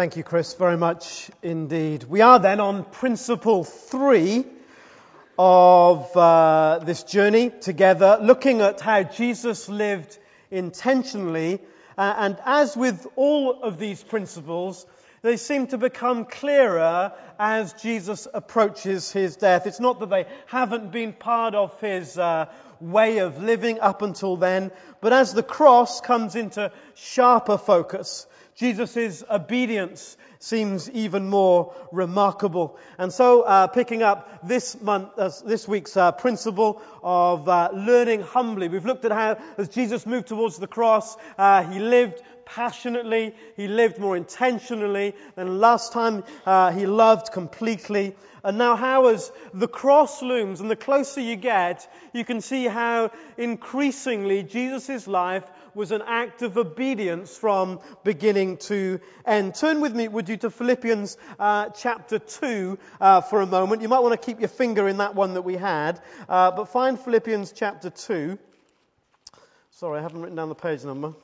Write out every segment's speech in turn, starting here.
Thank you, Chris, very much indeed. We are then on principle three of uh, this journey together, looking at how Jesus lived intentionally. Uh, and as with all of these principles, they seem to become clearer as Jesus approaches his death. It's not that they haven't been part of his uh, way of living up until then, but as the cross comes into sharper focus, Jesus' obedience seems even more remarkable. And so, uh, picking up this month, uh, this week's uh, principle of uh, learning humbly, we've looked at how, as Jesus moved towards the cross, uh, he lived passionately, he lived more intentionally than last time. Uh, he loved completely. And now, how as the cross looms, and the closer you get, you can see how increasingly Jesus' life was an act of obedience from beginning to end. Turn with me, would you, to Philippians uh, chapter 2 uh, for a moment. You might want to keep your finger in that one that we had, uh, but find Philippians chapter 2. Sorry, I haven't written down the page number.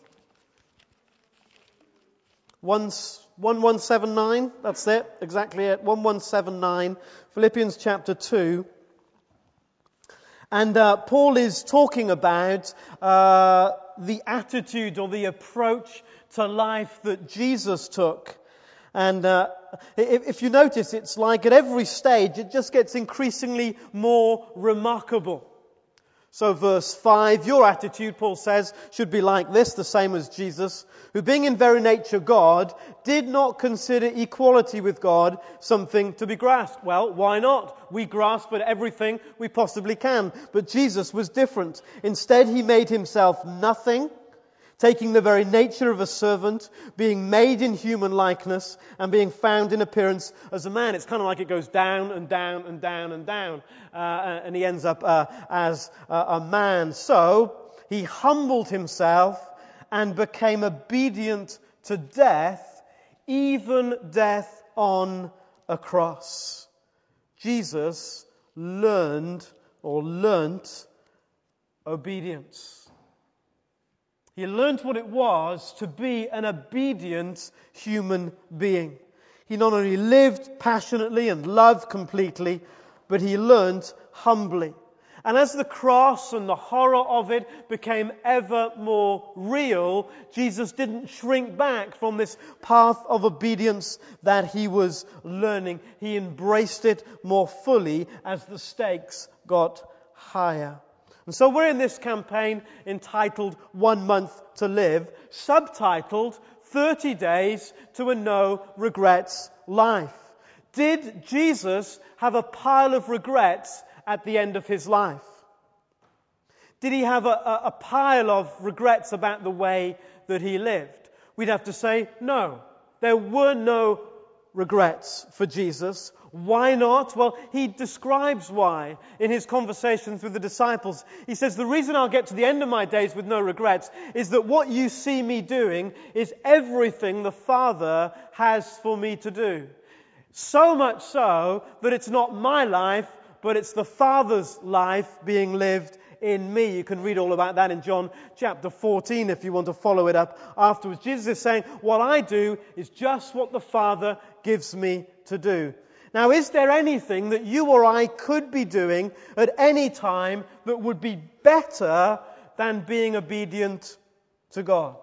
1179, that's it, exactly it. 1179, Philippians chapter 2. And uh, Paul is talking about uh, the attitude or the approach to life that Jesus took. And uh, if, if you notice, it's like at every stage, it just gets increasingly more remarkable. So verse 5, your attitude, Paul says, should be like this, the same as Jesus, who being in very nature God, did not consider equality with God something to be grasped. Well, why not? We grasp at everything we possibly can. But Jesus was different. Instead, he made himself nothing taking the very nature of a servant, being made in human likeness, and being found in appearance as a man. It's kind of like it goes down and down and down and down, uh, and he ends up uh, as a man. So he humbled himself and became obedient to death, even death on a cross. Jesus learned or learnt obedience. He learned what it was to be an obedient human being. He not only lived passionately and loved completely, but he learned humbly. And as the cross and the horror of it became ever more real, Jesus didn't shrink back from this path of obedience that he was learning. He embraced it more fully as the stakes got higher. And so we're in this campaign entitled One Month to Live, subtitled 30 Days to a No Regrets Life. Did Jesus have a pile of regrets at the end of his life? Did he have a, a, a pile of regrets about the way that he lived? We'd have to say no. There were no regrets for Jesus. Why not? Well, he describes why in his conversations with the disciples. He says, The reason I'll get to the end of my days with no regrets is that what you see me doing is everything the Father has for me to do. So much so that it's not my life, but it's the Father's life being lived in me. You can read all about that in John chapter 14 if you want to follow it up afterwards. Jesus is saying, What I do is just what the Father gives me to do. Now, is there anything that you or I could be doing at any time that would be better than being obedient to God?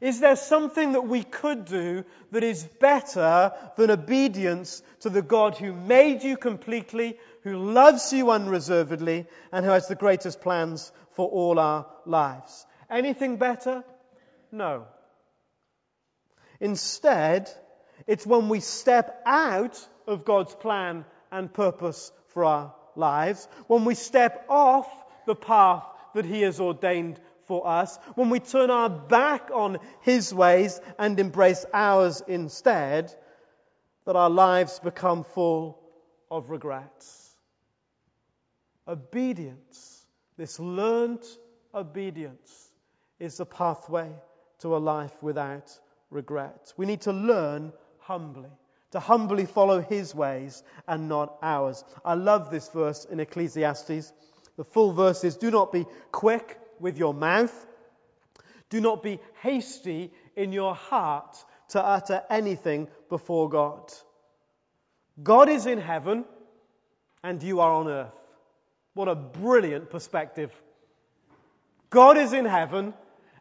Is there something that we could do that is better than obedience to the God who made you completely, who loves you unreservedly, and who has the greatest plans for all our lives? Anything better? No. Instead, it's when we step out of God's plan and purpose for our lives, when we step off the path that He has ordained for us, when we turn our back on His ways and embrace ours instead, that our lives become full of regrets. Obedience, this learned obedience, is the pathway to a life without regret. We need to learn humbly, to humbly follow his ways and not ours. I love this verse in Ecclesiastes. The full verse is Do not be quick with your mouth, do not be hasty in your heart to utter anything before God. God is in heaven and you are on earth. What a brilliant perspective. God is in heaven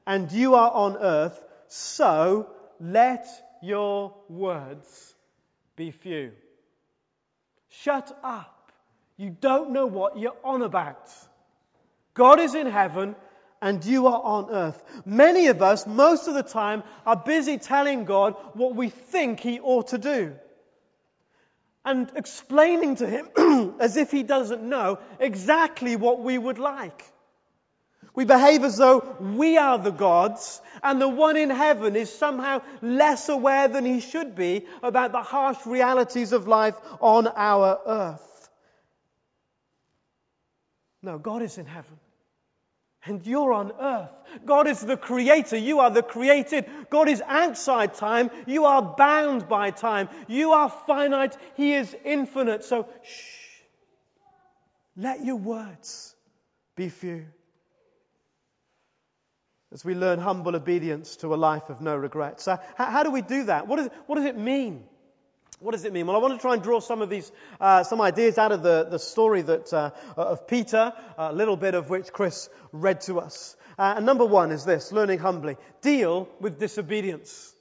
and you are on earth, so let your words be few. Shut up. You don't know what you're on about. God is in heaven and you are on earth. Many of us, most of the time, are busy telling God what we think He ought to do. And explaining to Him as if He doesn't know exactly what we would like. We behave as though we are the gods and the one in heaven is somehow less aware than he should be about the harsh realities of life on our earth. No, God is in heaven. And you're on earth. God is the creator. You are the created. God is outside time. You are bound by time. You are finite. He is infinite. So, shh. Let your words be few. As we learn humble obedience to a life of no regrets. So, how, do we do that? What, is, what does it mean? What does it mean? Well, I want to try and draw some of these, uh, some ideas out of the, the story that, uh, of Peter, a little bit of which Chris read to us. Uh, and number one is this, learning humbly. Deal with disobedience.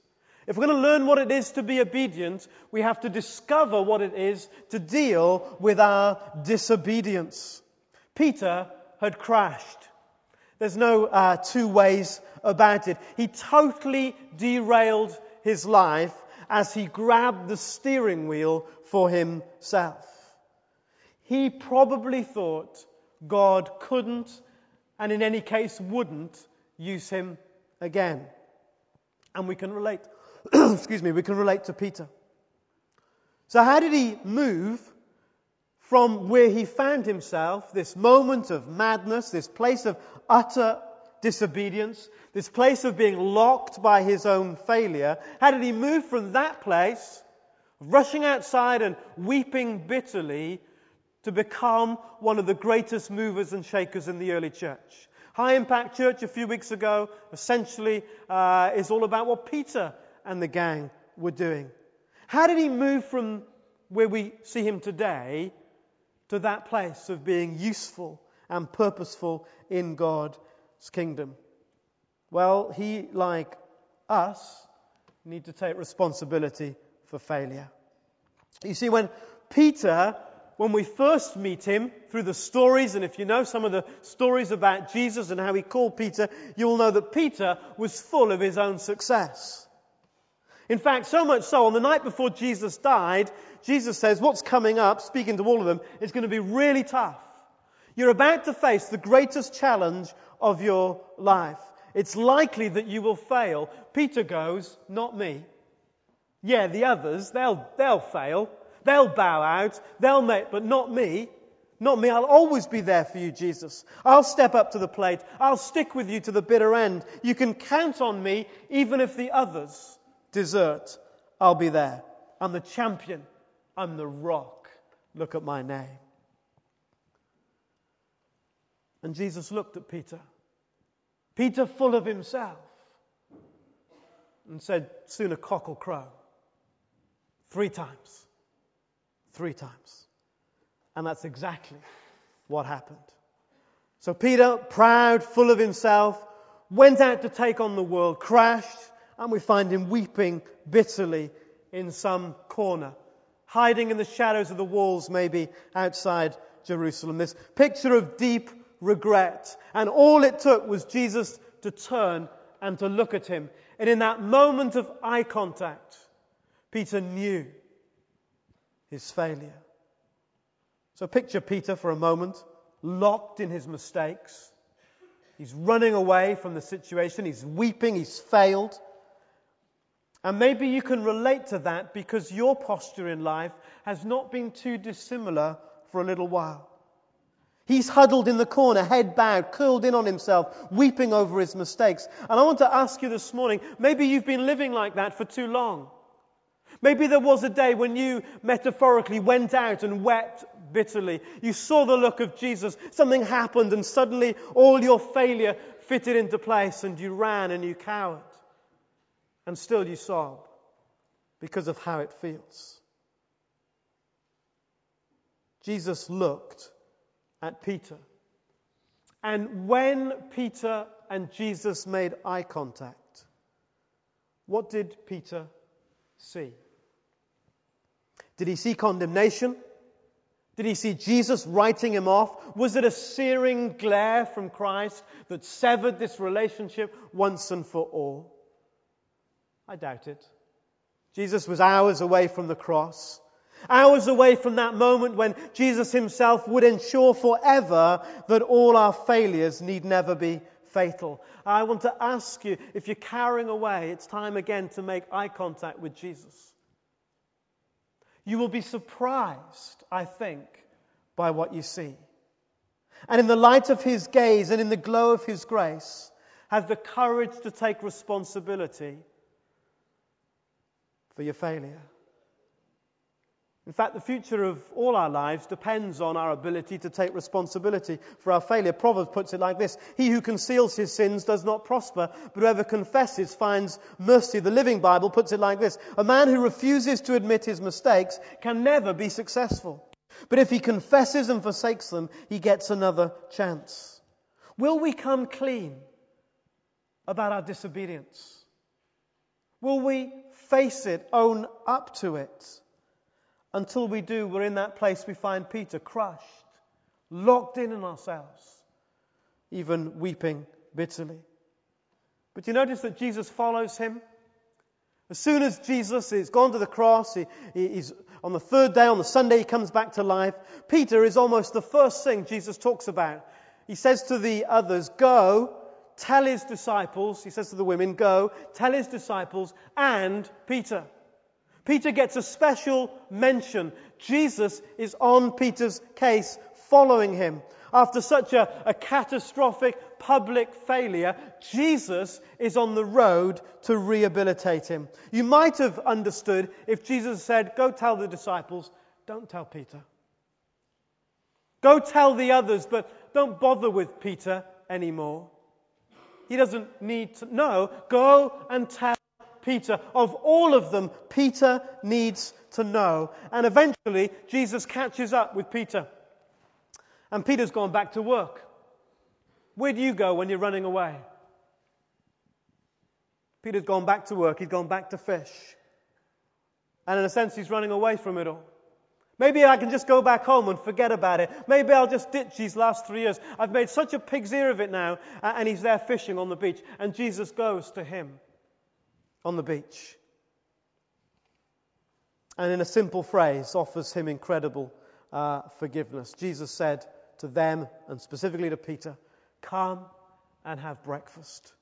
If we're going to learn what it is to be obedient, we have to discover what it is to deal with our disobedience. Peter had crashed. There's no uh, two ways about it. He totally derailed his life as he grabbed the steering wheel for himself. He probably thought God couldn't, and in any case wouldn't, use him again. And we can relate, excuse me, we can relate to Peter. So how did he move from where he found himself, this moment of madness, this place of utter disobedience, this place of being locked by his own failure, how did he move from that place, rushing outside and weeping bitterly, to become one of the greatest movers and shakers in the early church? High Impact Church a few weeks ago essentially uh, is all about what Peter and the gang were doing. How did he move from where we see him today to that place of being useful and purposeful in God's kingdom? Well, he, like us, need to take responsibility for failure. You see, when Peter, when we first meet him through the stories, and if you know some of the stories about Jesus and how he called Peter, you will know that Peter was full of his own success. In fact, so much so, on the night before Jesus died, Jesus says, what's coming up, speaking to all of them, is going to be really tough. You're about to face the greatest challenge of your life. It's likely that you will fail. Peter goes, not me. Yeah, the others, they'll, they'll fail. They'll bow out. They'll make, but not me. Not me. I'll always be there for you, Jesus. I'll step up to the plate. I'll stick with you to the bitter end. You can count on me even if the others desert. I'll be there. I'm the champion. I'm the rock. Look at my name. And Jesus looked at Peter. Peter, full of himself, and said, Soon a cock will crow. Three times. Three times. And that's exactly what happened. So Peter, proud, full of himself, went out to take on the world, crashed, and we find him weeping bitterly in some corner, hiding in the shadows of the walls, maybe outside Jerusalem. This picture of deep regret. And all it took was Jesus to turn and to look at him. And in that moment of eye contact, Peter knew his failure. So picture Peter for a moment, locked in his mistakes. He's running away from the situation. He's weeping. He's failed. And maybe you can relate to that because your posture in life has not been too dissimilar for a little while. He's huddled in the corner, head bowed, curled in on himself, weeping over his mistakes. And I want to ask you this morning, maybe you've been living like that for too long. Maybe there was a day when you metaphorically went out and wept bitterly. You saw the look of Jesus. Something happened and suddenly all your failure fitted into place and you ran and you cowered. And still you sob. because of how it feels. Jesus looked at Peter. And when Peter and Jesus made eye contact, what did Peter see? Did he see condemnation? Did he see Jesus writing him off? Was it a searing glare from Christ that severed this relationship once and for all? I doubt it. Jesus was hours away from the cross. Hours away from that moment when Jesus himself would ensure forever that all our failures need never be fatal. I want to ask you, if you're carrying away, it's time again to make eye contact with Jesus. You will be surprised, I think, by what you see. And in the light of his gaze and in the glow of his grace, have the courage to take responsibility for your failure. In fact, the future of all our lives depends on our ability to take responsibility for our failure. Proverbs puts it like this He who conceals his sins does not prosper, but whoever confesses finds mercy. The Living Bible puts it like this A man who refuses to admit his mistakes can never be successful. But if he confesses and forsakes them, he gets another chance. Will we come clean about our disobedience? Will we face it, own up to it? Until we do, we're in that place we find Peter crushed, locked in in ourselves, even weeping bitterly. But you notice that Jesus follows him. As soon as Jesus is gone to the cross, he, he's on the third day, on the Sunday, he comes back to life. Peter is almost the first thing Jesus talks about. He says to the others, Go, tell his disciples, he says to the women, Go, tell his disciples and Peter. Peter gets a special mention. Jesus is on Peter's case, following him. After such a, a, catastrophic public failure, Jesus is on the road to rehabilitate him. You might have understood if Jesus said, Go tell the disciples, don't tell Peter. Go tell the others, but don't bother with Peter anymore. He doesn't need to know. Go and tell Peter. Of all of them, Peter needs to know. And eventually, Jesus catches up with Peter. And Peter's gone back to work. Where do you go when you're running away? Peter's gone back to work. He's gone back to fish. And in a sense, he's running away from it all. Maybe I can just go back home and forget about it. Maybe I'll just ditch these last three years. I've made such a pig's ear of it now. And he's there fishing on the beach. And Jesus goes to him on the beach. And in a simple phrase, offers him incredible uh, forgiveness. Jesus said to them, and specifically to Peter, Come and have breakfast.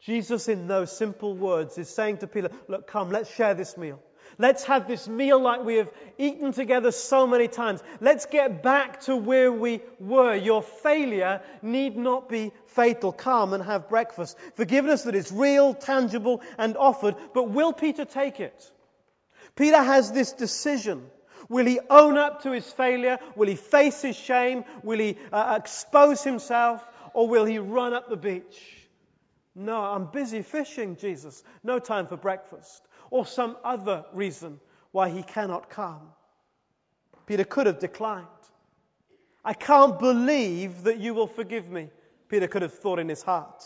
Jesus, in those simple words, is saying to Peter, Look, come, let's share this meal. Let's have this meal like we have eaten together so many times. Let's get back to where we were. Your failure need not be fatal. Come and have breakfast. Forgiveness that is real, tangible, and offered. But will Peter take it? Peter has this decision. Will he own up to his failure? Will he face his shame? Will he uh, expose himself? Or will he run up the beach? No, I'm busy fishing, Jesus. No time for breakfast or some other reason why he cannot come. Peter could have declined. I can't believe that you will forgive me, Peter could have thought in his heart.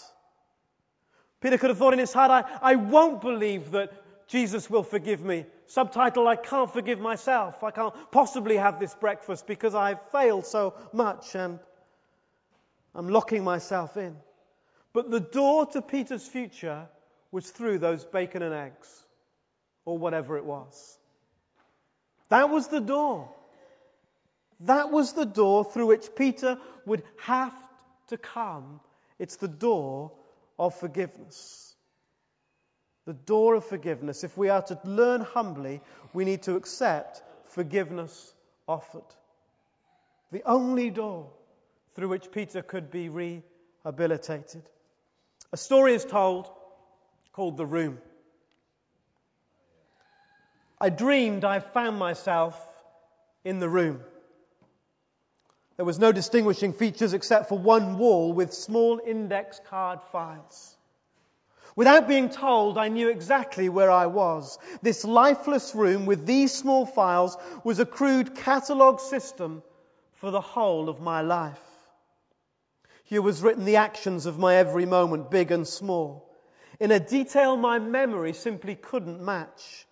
Peter could have thought in his heart, I, I won't believe that Jesus will forgive me. Subtitle, I can't forgive myself. I can't possibly have this breakfast because I've failed so much and I'm locking myself in. But the door to Peter's future was through those bacon and eggs or whatever it was. That was the door. That was the door through which Peter would have to come. It's the door of forgiveness. The door of forgiveness. If we are to learn humbly, we need to accept forgiveness offered. The only door through which Peter could be rehabilitated. A story is told called The Room. I dreamed I found myself in the room. There was no distinguishing features except for one wall with small index card files. Without being told, I knew exactly where I was. This lifeless room with these small files was a crude catalogue system for the whole of my life. Here was written the actions of my every moment, big and small, in a detail my memory simply couldn't match.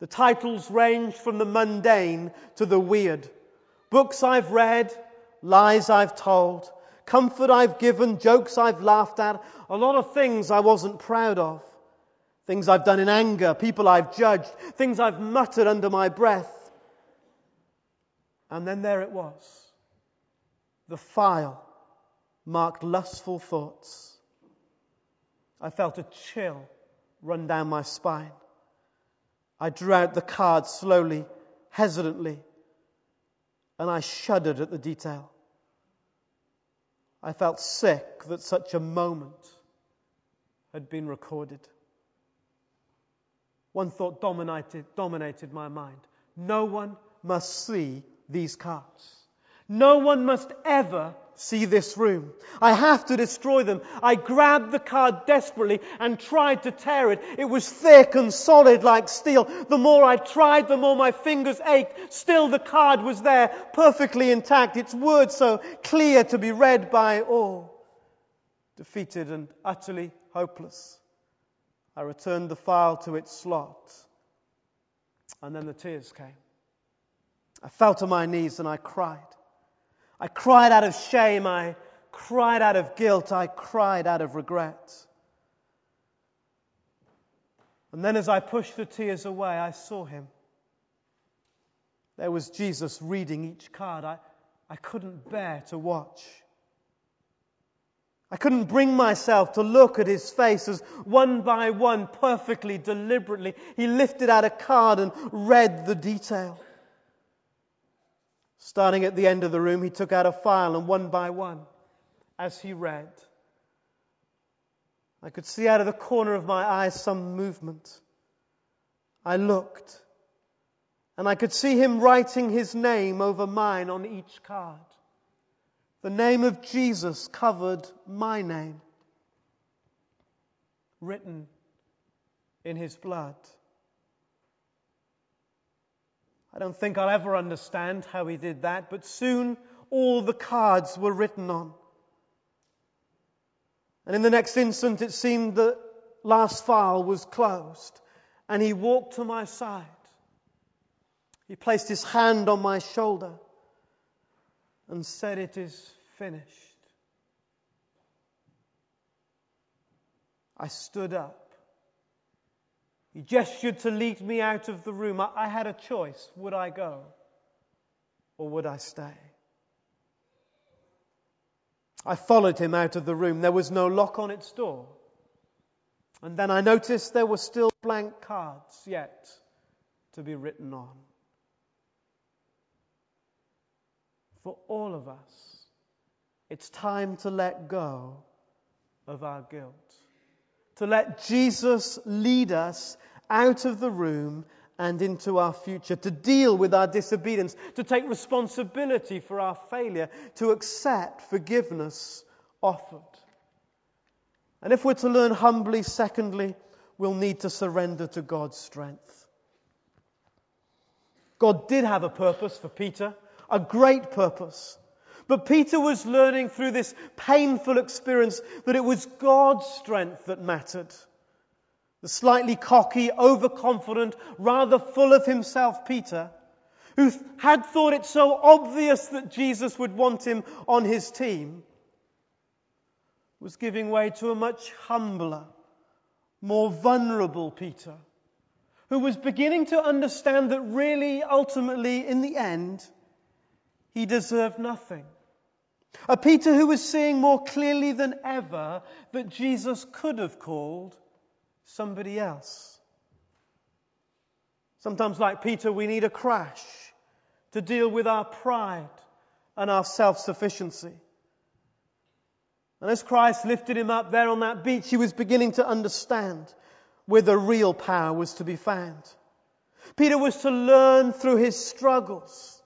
The titles ranged from the mundane to the weird. Books I've read, lies I've told, comfort I've given, jokes I've laughed at, a lot of things I wasn't proud of. Things I've done in anger, people I've judged, things I've muttered under my breath. And then there it was. The file marked lustful thoughts. I felt a chill run down my spine. I drew out the card slowly, hesitantly, and I shuddered at the detail. I felt sick that such a moment had been recorded. One thought dominated, dominated my mind. No one must see these cards. No one must ever see this room. I have to destroy them. I grabbed the card desperately and tried to tear it. It was thick and solid like steel. The more I tried, the more my fingers ached. Still the card was there, perfectly intact, its words so clear to be read by all. Defeated and utterly hopeless, I returned the file to its slot. And then the tears came. I fell to my knees and I cried. I cried out of shame. I cried out of guilt. I cried out of regret. And then as I pushed the tears away, I saw him. There was Jesus reading each card. I, I couldn't bear to watch. I couldn't bring myself to look at his face as one by one, perfectly, deliberately, he lifted out a card and read the detail. Starting at the end of the room, he took out a file and one by one, as he read, I could see out of the corner of my eye some movement. I looked, and I could see him writing his name over mine on each card. The name of Jesus covered my name, written in his blood. I don't think I'll ever understand how he did that, but soon all the cards were written on. And in the next instant, it seemed the last file was closed, and he walked to my side. He placed his hand on my shoulder and said, It is finished. I stood up. He gestured to lead me out of the room. I, I had a choice. Would I go or would I stay? I followed him out of the room. There was no lock on its door. And then I noticed there were still blank cards yet to be written on. For all of us, it's time to let go of our guilt. To let Jesus lead us out of the room and into our future, to deal with our disobedience, to take responsibility for our failure, to accept forgiveness offered. And if we're to learn humbly, secondly, we'll need to surrender to God's strength. God did have a purpose for Peter, a great purpose. But Peter was learning through this painful experience that it was God's strength that mattered. The slightly cocky, overconfident, rather full of himself Peter, who had thought it so obvious that Jesus would want him on his team, was giving way to a much humbler, more vulnerable Peter, who was beginning to understand that really, ultimately, in the end, he deserved nothing. A Peter who was seeing more clearly than ever that Jesus could have called somebody else. Sometimes, like Peter, we need a crash to deal with our pride and our self sufficiency. And as Christ lifted him up there on that beach, he was beginning to understand where the real power was to be found. Peter was to learn through his struggles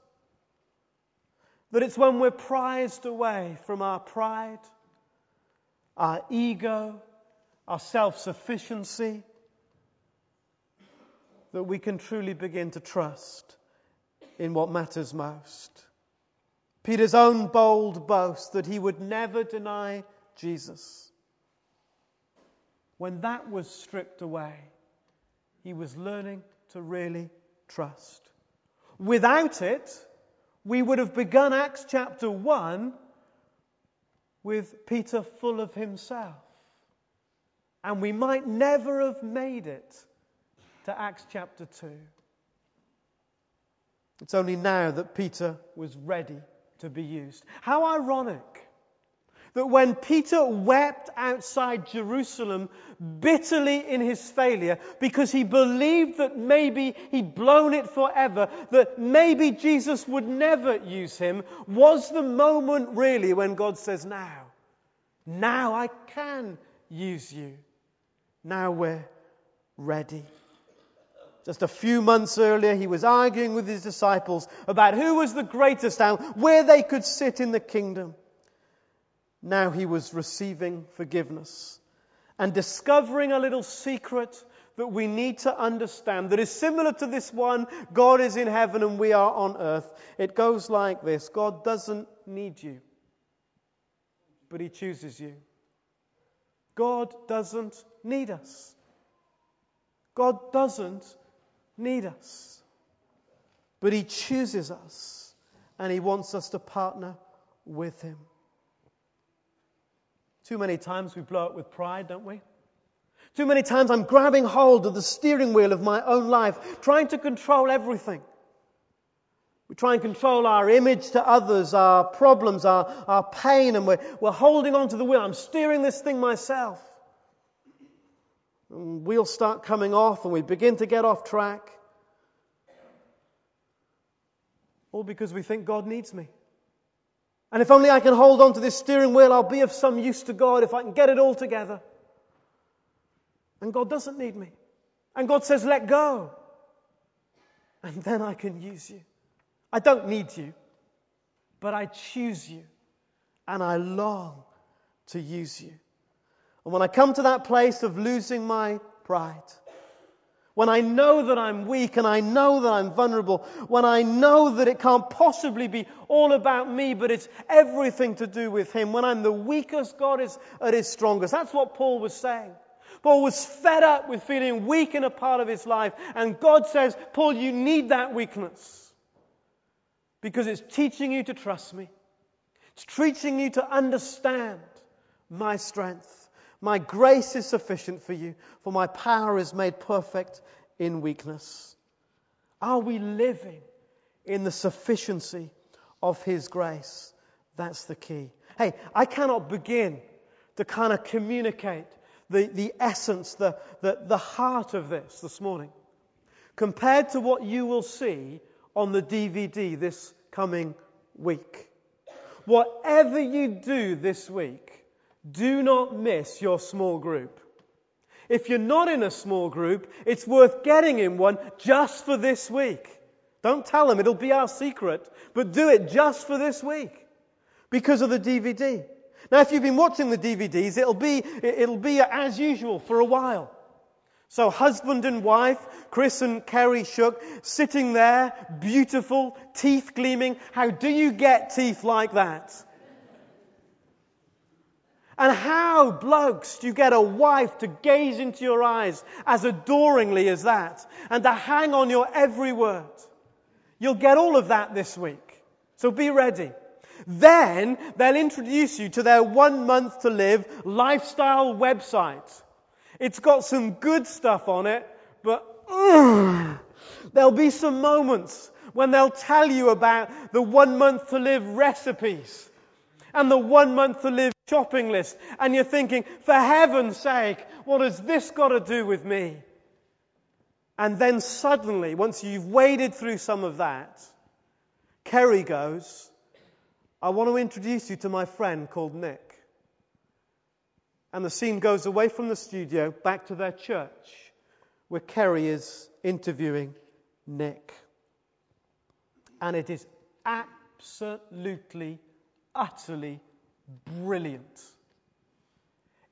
that it's when we're prized away from our pride, our ego, our self sufficiency, that we can truly begin to trust in what matters most. Peter's own bold boast that he would never deny Jesus. When that was stripped away, he was learning to really trust. Without it, we would have begun Acts chapter 1 with Peter full of himself. And we might never have made it to Acts chapter 2. It's only now that Peter was ready to be used. How ironic that when Peter wept outside Jerusalem bitterly in his failure because he believed that maybe he'd blown it forever, that maybe Jesus would never use him, was the moment really when God says, Now, now I can use you. Now we're ready. Just a few months earlier, he was arguing with his disciples about who was the greatest and where they could sit in the kingdom. Now he was receiving forgiveness and discovering a little secret that we need to understand that is similar to this one God is in heaven and we are on earth. It goes like this God doesn't need you, but he chooses you. God doesn't need us. God doesn't need us. But He chooses us and He wants us to partner with Him. Too many times we blow it with pride, don't we? Too many times I'm grabbing hold of the steering wheel of my own life, trying to control everything. We try and control our image to others, our problems, our, our pain, and we're, we're holding on to the wheel. I'm steering this thing myself. And wheels start coming off and we begin to get off track. All because we think God needs me. And if only I can hold on to this steering wheel, I'll be of some use to God if I can get it all together. And God doesn't need me. And God says, let go. And then I can use you. I don't need you, but I choose you. And I long to use you. And when I come to that place of losing my pride, when I know that I'm weak and I know that I'm vulnerable, when I know that it can't possibly be all about me, but it's everything to do with Him, when I'm the weakest, God is at His strongest. That's what Paul was saying. Paul was fed up with feeling weak in a part of his life, and God says, Paul, you need that weakness because it's teaching you to trust me. It's teaching you to understand my strength. My grace is sufficient for you, for my power is made perfect in weakness. Are we living in the sufficiency of His grace? That's the key. Hey, I cannot begin to kind of communicate the, the essence, the, the, the heart of this this morning compared to what you will see on the DVD this coming week. Whatever you do this week, do not miss your small group. If you're not in a small group, it's worth getting in one just for this week. Don't tell them, it'll be our secret, but do it just for this week because of the DVD. Now, if you've been watching the DVDs, it'll be, it'll be as usual for a while. So husband and wife, Chris and Kerry Shook, sitting there, beautiful, teeth gleaming. How do you get teeth like that? And how, blokes, do you get a wife to gaze into your eyes as adoringly as that and to hang on your every word? You'll get all of that this week. So be ready. Then they'll introduce you to their one month to live lifestyle website. It's got some good stuff on it, but uh, there'll be some moments when they'll tell you about the one month to live recipes and the one month to live shopping list. And you're thinking, for heaven's sake, what has this got to do with me? And then suddenly, once you've waded through some of that, Kerry goes, I want to introduce you to my friend called Nick. And the scene goes away from the studio back to their church where Kerry is interviewing Nick. And it is absolutely utterly brilliant.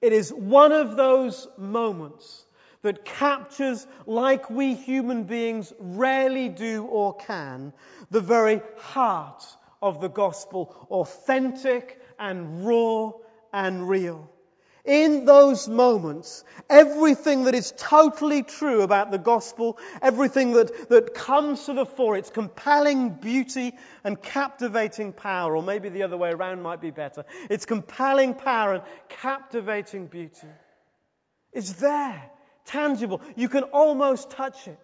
It is one of those moments that captures, like we human beings rarely do or can, the very heart of the gospel, authentic and raw and real. In those moments, everything that is totally true about the gospel, everything that, that comes to the fore, its compelling beauty and captivating power, or maybe the other way around might be better, its compelling power and captivating beauty is there, tangible. You can almost touch it.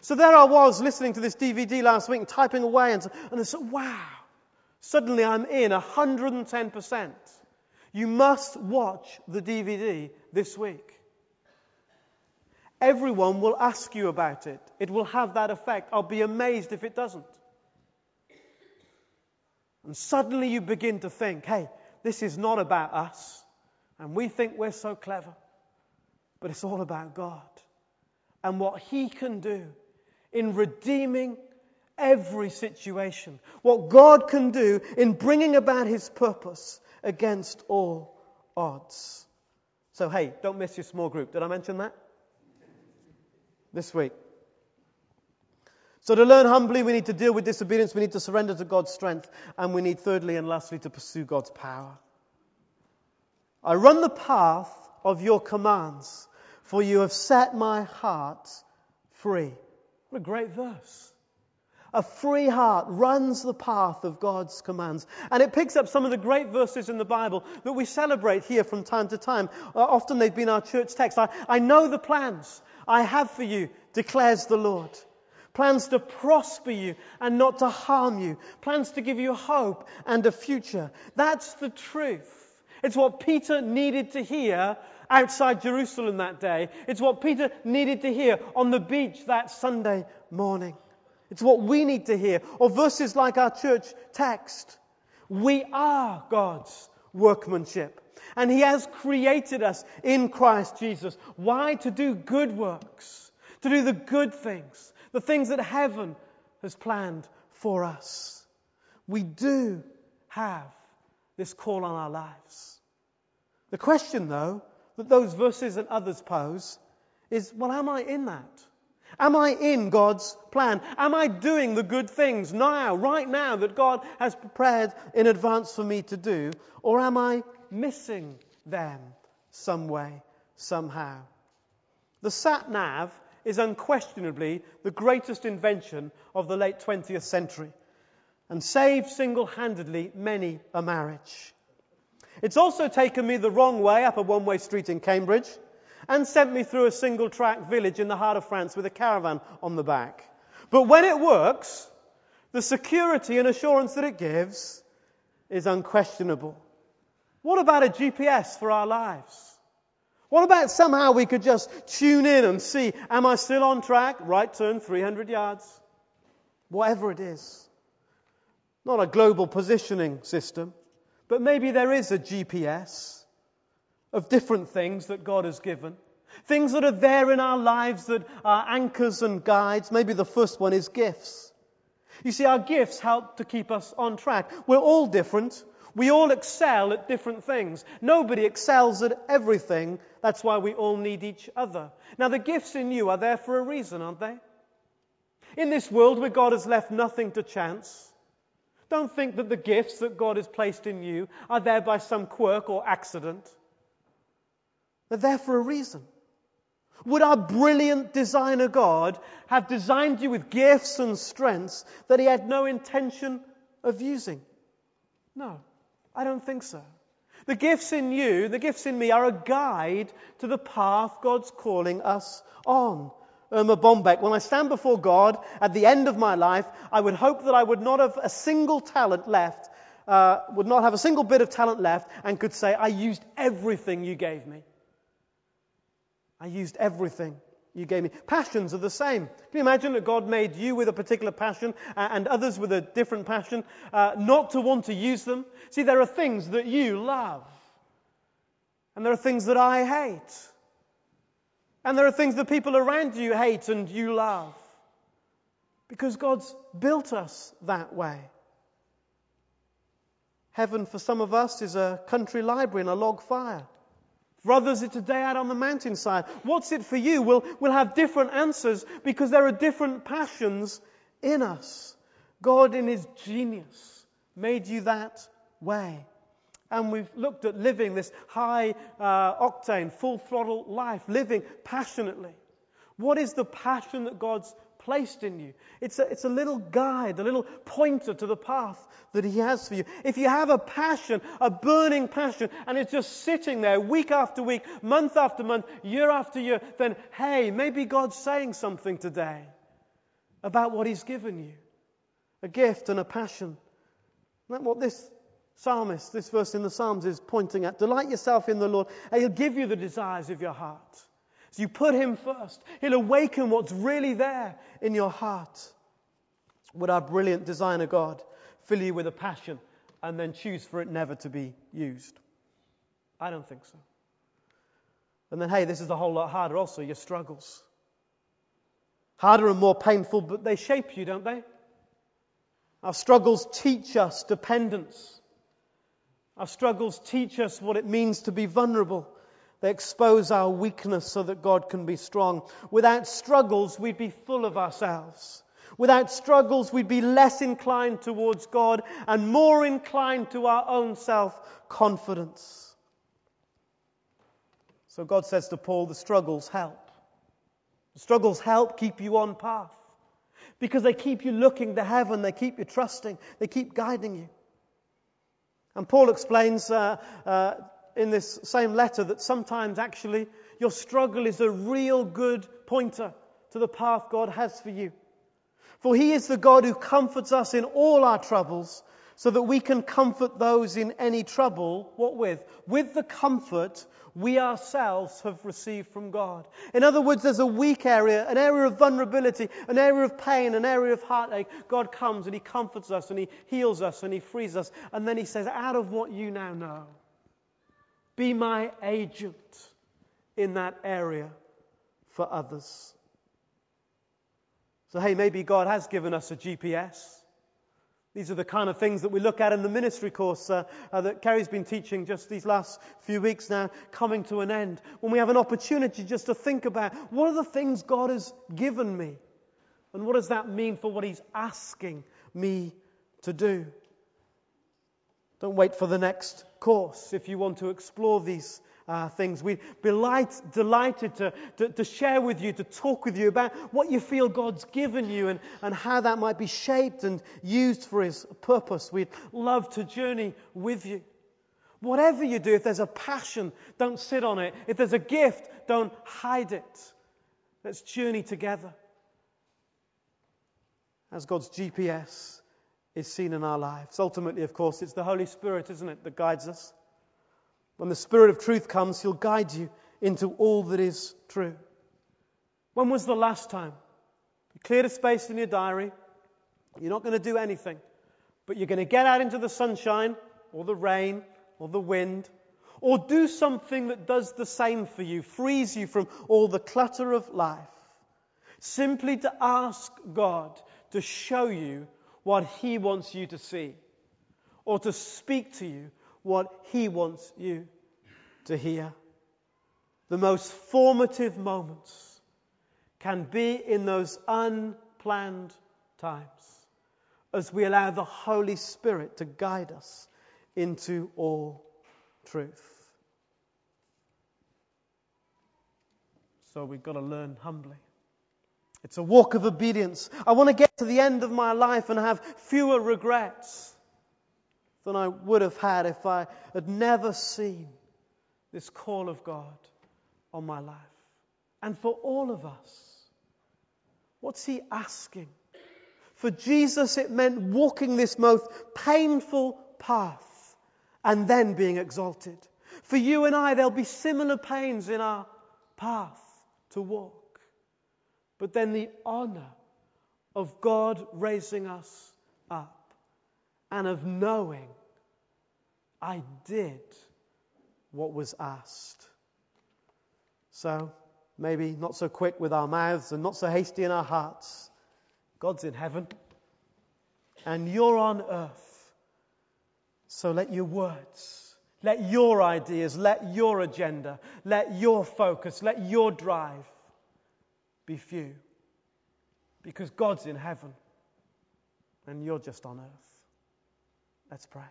So there I was listening to this DVD last week and typing away and, and I said, wow, suddenly I'm in 110%. You must watch the DVD this week. Everyone will ask you about it. It will have that effect. I'll be amazed if it doesn't. And suddenly you begin to think, hey, this is not about us. And we think we're so clever. But it's all about God and what He can do in redeeming every situation. What God can do in bringing about His purpose against all odds. So, hey, don't miss your small group. Did I mention that? This week. So, to learn humbly, we need to deal with disobedience, we need to surrender to God's strength, and we need, thirdly and lastly, to pursue God's power. I run the path of your commands, for you have set my heart free. What a great verse. A free heart runs the path of God's commands. And it picks up some of the great verses in the Bible that we celebrate here from time to time. Uh, often they've been our church text. I, I know the plans I have for you, declares the Lord. Plans to prosper you and not to harm you. Plans to give you hope and a future. That's the truth. It's what Peter needed to hear outside Jerusalem that day. It's what Peter needed to hear on the beach that Sunday morning. It's what we need to hear. Or verses like our church text. We are God's workmanship. And He has created us in Christ Jesus. Why? To do good works. To do the good things. The things that heaven has planned for us. We do have this call on our lives. The question, though, that those verses and others pose is, well, am I in that? Am I in God's plan? Am I doing the good things now, right now, that God has prepared in advance for me to do? Or am I missing them some way, somehow? The sat nav is unquestionably the greatest invention of the late 20th century and saved single handedly many a marriage. It's also taken me the wrong way up a one way street in Cambridge and sent me through a single track village in the heart of France with a caravan on the back. But when it works, the security and assurance that it gives is unquestionable. What about a GPS for our lives? What about somehow we could just tune in and see, am I still on track? Right turn 300 yards. Whatever it is. Not a global positioning system, but maybe there is a GPS of different things that God has given. Things that are there in our lives that are anchors and guides. Maybe the first one is gifts. You see, our gifts help to keep us on track. We're all different. We all excel at different things. Nobody excels at everything. That's why we all need each other. Now, the gifts in you are there for a reason, aren't they? In this world where God has left nothing to chance, don't think that the gifts that God has placed in you are there by some quirk or accident. They're there for a reason. Would our brilliant designer God have designed you with gifts and strengths that he had no intention of using? No, I don't think so. The gifts in you, the gifts in me, are a guide to the path God's calling us on. Erma Bombeck, when I stand before God at the end of my life, I would hope that I would not have a single talent left, uh, would not have a single bit of talent left, and could say, I used everything you gave me. I used everything you gave me. Passions are the same. Can you imagine that God made you with a particular passion and others with a different passion, uh, not to want to use them? See, there are things that you love, and there are things that I hate, and there are things that people around you hate and you love. Because God's built us that way. Heaven for some of us is a country library and a log fire For others, it's a day out on the mountainside. What's it for you? We'll, we'll have different answers because there are different passions in us. God, in His genius, made you that way. And we've looked at living this high uh, octane, full throttle life, living passionately. What is the passion that God's placed in you? It's a, it's a little guide, a little pointer to the path that He has for you. If you have a passion, a burning passion, and it's just sitting there week after week, month after month, year after year, then hey, maybe God's saying something today about what He's given you a gift and a passion. Isn't that what this psalmist, this verse in the Psalms is pointing at? Delight yourself in the Lord, and He'll give you the desires of your heart. So you put Him first, He'll awaken what's really there in your heart. Would our brilliant designer God fill you with a passion and then choose for it never to be used? I don't think so. And then, hey, this is a whole lot harder also, your struggles. Harder and more painful, but they shape you, don't they? Our struggles teach us dependence. Our struggles teach us what it means to be vulnerable. They expose our weakness so that God can be strong. Without struggles, we'd be full of ourselves. Without struggles, we'd be less inclined towards God and more inclined to our own self confidence. So God says to Paul, the struggles help. The struggles help keep you on path because they keep you looking to heaven, they keep you trusting, they keep guiding you. And Paul explains uh, uh, in this same letter that sometimes actually your struggle is a real good pointer to the path God has for you. For he is the God who comforts us in all our troubles so that we can comfort those in any trouble. What with? With the comfort we ourselves have received from God. In other words, there's a weak area, an area of vulnerability, an area of pain, an area of heartache. God comes and He comforts us and He heals us and He frees us. And then He says, out of what you now know, be my agent in that area for others. So, hey, maybe God has given us a GPS. These are the kind of things that we look at in the ministry course uh, uh, that Kerry's been teaching just these last few weeks now, coming to an end. When we have an opportunity just to think about what are the things God has given me? And what does that mean for what He's asking me to do? Don't wait for the next course if you want to explore these uh, things. We'd be light, delighted to, to, to, share with you, to talk with you about what you feel God's given you and, and how that might be shaped and used for His purpose. We'd love to journey with you. Whatever you do, if there's a passion, don't sit on it. If there's a gift, don't hide it. Let's journey together. As God's GPS is seen in our lives. Ultimately, of course, it's the Holy Spirit, isn't it, that guides us. When the Spirit of truth comes, He'll guide you into all that is true. When was the last time? You cleared a space in your diary. You're not going to do anything, but you're going to get out into the sunshine or the rain or the wind or do something that does the same for you, frees you from all the clutter of life. Simply to ask God to show you what He wants you to see or to speak to you what He wants you to hear. The most formative moments can be in those unplanned times as we allow the Holy Spirit to guide us into all truth. So we've got to learn humbly. It's a walk of obedience. I want to get to the end of my life and have fewer regrets than I would have had if I had never seen this call of God on my life. And for all of us, what's He asking? For Jesus, it meant walking this most painful path and then being exalted. For you and I, there'll be similar pains in our path to walk. But then the honor of God raising us up and of knowing I did what was asked. So, maybe not so quick with our mouths and not so hasty in our hearts. God's in heaven and you're on earth. So let your words, Let your ideas, let your agenda, let your focus, let your drive be few. Because God's in heaven and you're just on earth. Let's pray.